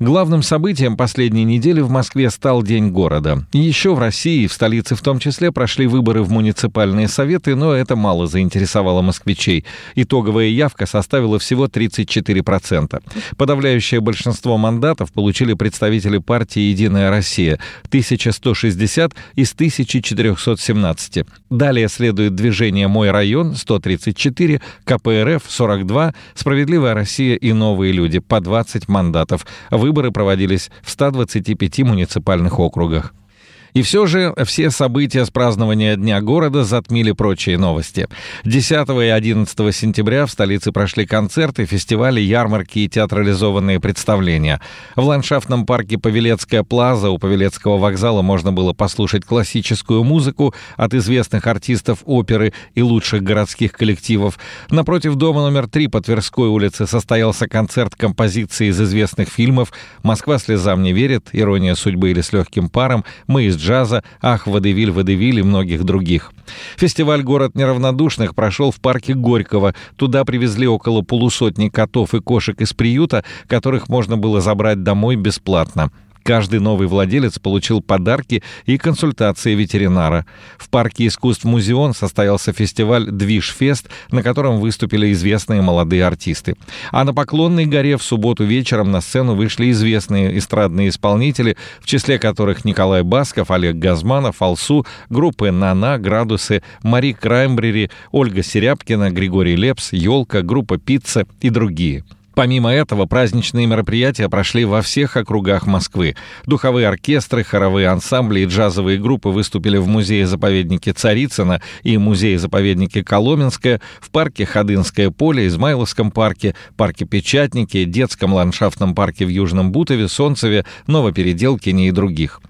Главным событием последней недели в Москве стал День города. Еще в России, в столице в том числе, прошли выборы в муниципальные советы, но это мало заинтересовало москвичей. Итоговая явка составила всего 34%. Подавляющее большинство мандатов получили представители партии «Единая Россия» — 1160 из 1417. Далее следует движение «Мой район» — 134, КПРФ — 42, «Справедливая Россия» и «Новые люди» — по 20 мандатов. Вы Выборы проводились в 125 муниципальных округах. И все же все события с празднования Дня города затмили прочие новости. 10 и 11 сентября в столице прошли концерты, фестивали, ярмарки и театрализованные представления. В ландшафтном парке Павелецкая плаза у Павелецкого вокзала можно было послушать классическую музыку от известных артистов оперы и лучших городских коллективов. Напротив дома номер 3 по Тверской улице состоялся концерт композиции из известных фильмов «Москва слезам не верит», «Ирония судьбы» или «С легким паром», «Мы из джаза, «Ах, Водевиль, Водевиль» и многих других. Фестиваль «Город неравнодушных» прошел в парке Горького. Туда привезли около полусотни котов и кошек из приюта, которых можно было забрать домой бесплатно. Каждый новый владелец получил подарки и консультации ветеринара. В парке искусств «Музеон» состоялся фестиваль «Движфест», на котором выступили известные молодые артисты. А на Поклонной горе в субботу вечером на сцену вышли известные эстрадные исполнители, в числе которых Николай Басков, Олег Газманов, Алсу, группы «Нана», «Градусы», Мари Краймбрери, Ольга Серябкина, Григорий Лепс, «Елка», группа «Пицца» и другие – Помимо этого, праздничные мероприятия прошли во всех округах Москвы. Духовые оркестры, хоровые ансамбли и джазовые группы выступили в музее-заповеднике Царицына и музее-заповеднике Коломенское, в парке Ходынское поле, Измайловском парке, парке Печатники, детском ландшафтном парке в Южном Бутове, Солнцеве, Новопеределкине и других.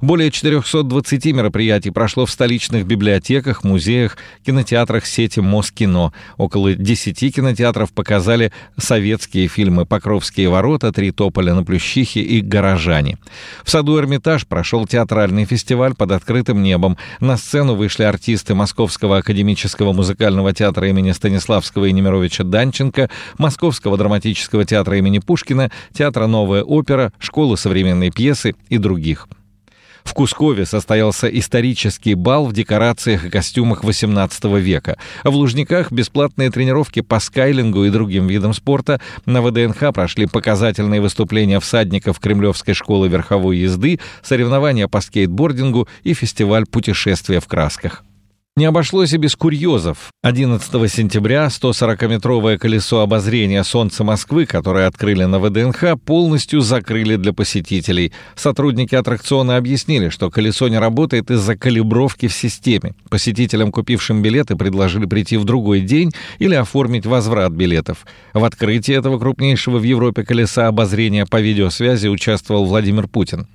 Более 420 мероприятий прошло в столичных библиотеках, музеях, кинотеатрах сети Москино. Около 10 кинотеатров показали советские советские фильмы «Покровские ворота», «Три тополя на Плющихе» и «Горожане». В саду «Эрмитаж» прошел театральный фестиваль под открытым небом. На сцену вышли артисты Московского академического музыкального театра имени Станиславского и Немировича Данченко, Московского драматического театра имени Пушкина, театра «Новая опера», школы современной пьесы и других. В Кускове состоялся исторический бал в декорациях и костюмах XVIII века. В Лужниках бесплатные тренировки по скайлингу и другим видам спорта. На ВДНХ прошли показательные выступления всадников Кремлевской школы верховой езды, соревнования по скейтбордингу и фестиваль путешествия в красках. Не обошлось и без курьезов. 11 сентября 140-метровое колесо обозрения Солнца Москвы, которое открыли на ВДНХ, полностью закрыли для посетителей. Сотрудники аттракциона объяснили, что колесо не работает из-за калибровки в системе. Посетителям, купившим билеты, предложили прийти в другой день или оформить возврат билетов. В открытии этого крупнейшего в Европе колеса обозрения по видеосвязи участвовал Владимир Путин.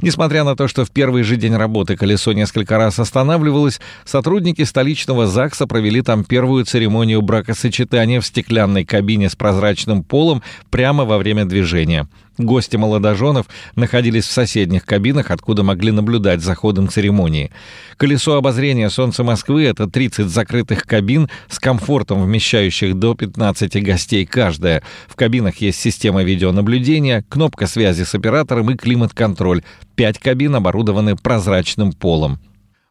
Несмотря на то, что в первый же день работы колесо несколько раз останавливалось, сотрудники столичного ЗАГСа провели там первую церемонию бракосочетания в стеклянной кабине с прозрачным полом прямо во время движения. Гости молодоженов находились в соседних кабинах, откуда могли наблюдать за ходом церемонии. Колесо обозрения Солнца Москвы — это 30 закрытых кабин с комфортом, вмещающих до 15 гостей каждая. В кабинах есть система видеонаблюдения, кнопка связи с оператором и климат-контроль. Пять кабин оборудованы прозрачным полом.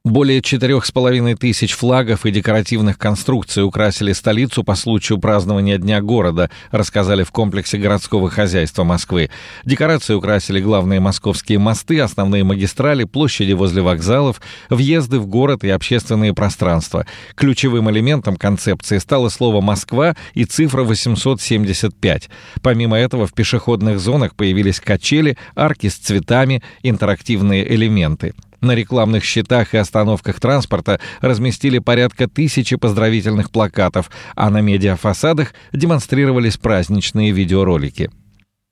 Более четырех с половиной тысяч флагов и декоративных конструкций украсили столицу по случаю празднования Дня города, рассказали в комплексе городского хозяйства Москвы. Декорации украсили главные московские мосты, основные магистрали, площади возле вокзалов, въезды в город и общественные пространства. Ключевым элементом концепции стало слово «Москва» и цифра 875. Помимо этого в пешеходных зонах появились качели, арки с цветами, интерактивные элементы. На рекламных щитах и остановках транспорта разместили порядка тысячи поздравительных плакатов, а на медиафасадах демонстрировались праздничные видеоролики.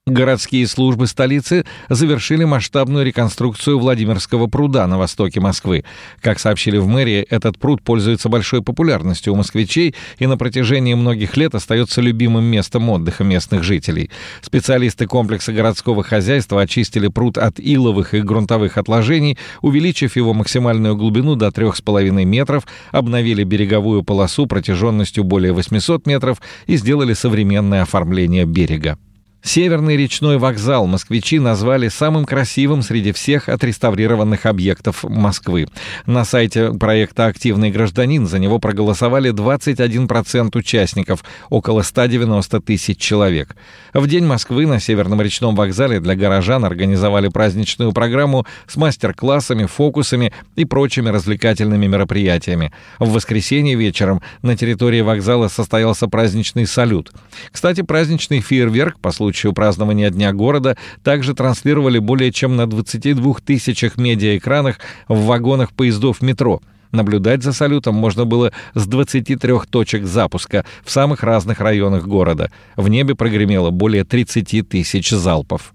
Городские службы столицы завершили масштабную реконструкцию Владимирского пруда на востоке Москвы. Как сообщили в мэрии, этот пруд пользуется большой популярностью у москвичей и на протяжении многих лет остается любимым местом отдыха местных жителей. Специалисты комплекса городского хозяйства очистили пруд от иловых и грунтовых отложений, увеличив его максимальную глубину до 3,5 метров, обновили береговую полосу протяженностью более 800 метров и сделали современное оформление берега. Северный речной вокзал москвичи назвали самым красивым среди всех отреставрированных объектов Москвы. На сайте проекта «Активный гражданин» за него проголосовали 21% участников, около 190 тысяч человек. В День Москвы на Северном речном вокзале для горожан организовали праздничную программу с мастер-классами, фокусами и прочими развлекательными мероприятиями. В воскресенье вечером на территории вокзала состоялся праздничный салют. Кстати, праздничный фейерверк по случаю случаю празднования Дня города также транслировали более чем на 22 тысячах медиаэкранах в вагонах поездов метро. Наблюдать за салютом можно было с 23 точек запуска в самых разных районах города. В небе прогремело более 30 тысяч залпов.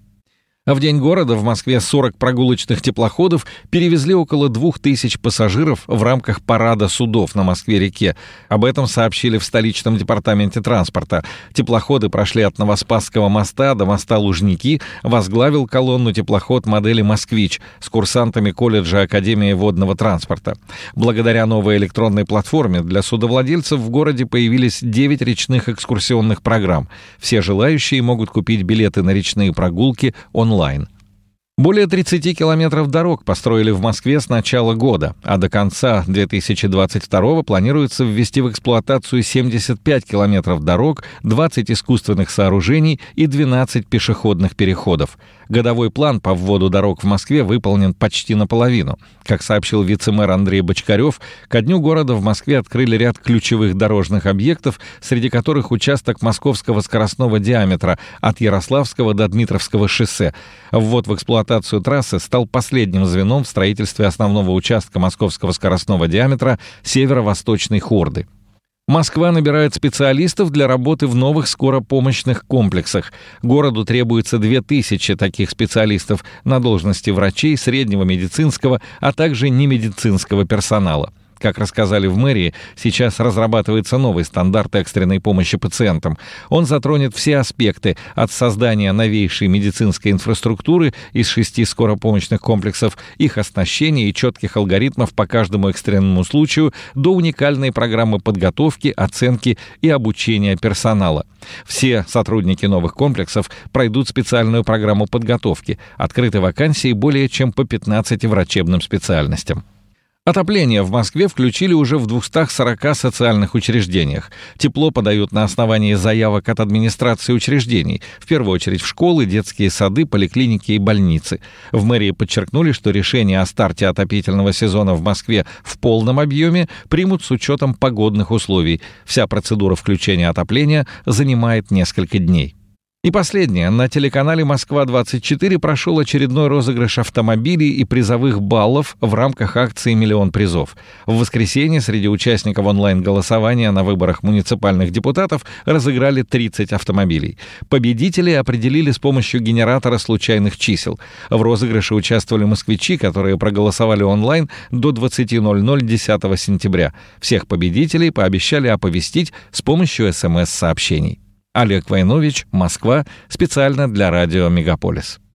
А в День города в Москве 40 прогулочных теплоходов перевезли около 2000 пассажиров в рамках парада судов на Москве-реке. Об этом сообщили в столичном департаменте транспорта. Теплоходы прошли от Новоспасского моста до моста Лужники, возглавил колонну теплоход модели «Москвич» с курсантами колледжа Академии водного транспорта. Благодаря новой электронной платформе для судовладельцев в городе появились 9 речных экскурсионных программ. Все желающие могут купить билеты на речные прогулки онлайн онлайн. Более 30 километров дорог построили в Москве с начала года, а до конца 2022 планируется ввести в эксплуатацию 75 километров дорог, 20 искусственных сооружений и 12 пешеходных переходов. Годовой план по вводу дорог в Москве выполнен почти наполовину. Как сообщил вице-мэр Андрей Бочкарев, ко дню города в Москве открыли ряд ключевых дорожных объектов, среди которых участок московского скоростного диаметра от Ярославского до Дмитровского шоссе. Ввод в эксплуатацию трассы стал последним звеном в строительстве основного участка московского скоростного диаметра северо-восточной хорды. Москва набирает специалистов для работы в новых скоропомощных комплексах. Городу требуется 2000 таких специалистов на должности врачей, среднего медицинского, а также немедицинского персонала. Как рассказали в мэрии, сейчас разрабатывается новый стандарт экстренной помощи пациентам. Он затронет все аспекты от создания новейшей медицинской инфраструктуры из шести скоропомощных комплексов, их оснащения и четких алгоритмов по каждому экстренному случаю до уникальной программы подготовки, оценки и обучения персонала. Все сотрудники новых комплексов пройдут специальную программу подготовки. Открыты вакансии более чем по 15 врачебным специальностям. Отопление в Москве включили уже в 240 социальных учреждениях. Тепло подают на основании заявок от администрации учреждений, в первую очередь в школы, детские сады, поликлиники и больницы. В мэрии подчеркнули, что решение о старте отопительного сезона в Москве в полном объеме примут с учетом погодных условий. Вся процедура включения отопления занимает несколько дней. И последнее. На телеканале «Москва-24» прошел очередной розыгрыш автомобилей и призовых баллов в рамках акции «Миллион призов». В воскресенье среди участников онлайн-голосования на выборах муниципальных депутатов разыграли 30 автомобилей. Победителей определили с помощью генератора случайных чисел. В розыгрыше участвовали москвичи, которые проголосовали онлайн до 20.00 10 сентября. Всех победителей пообещали оповестить с помощью СМС-сообщений. Олег Войнович, Москва, специально для радио «Мегаполис».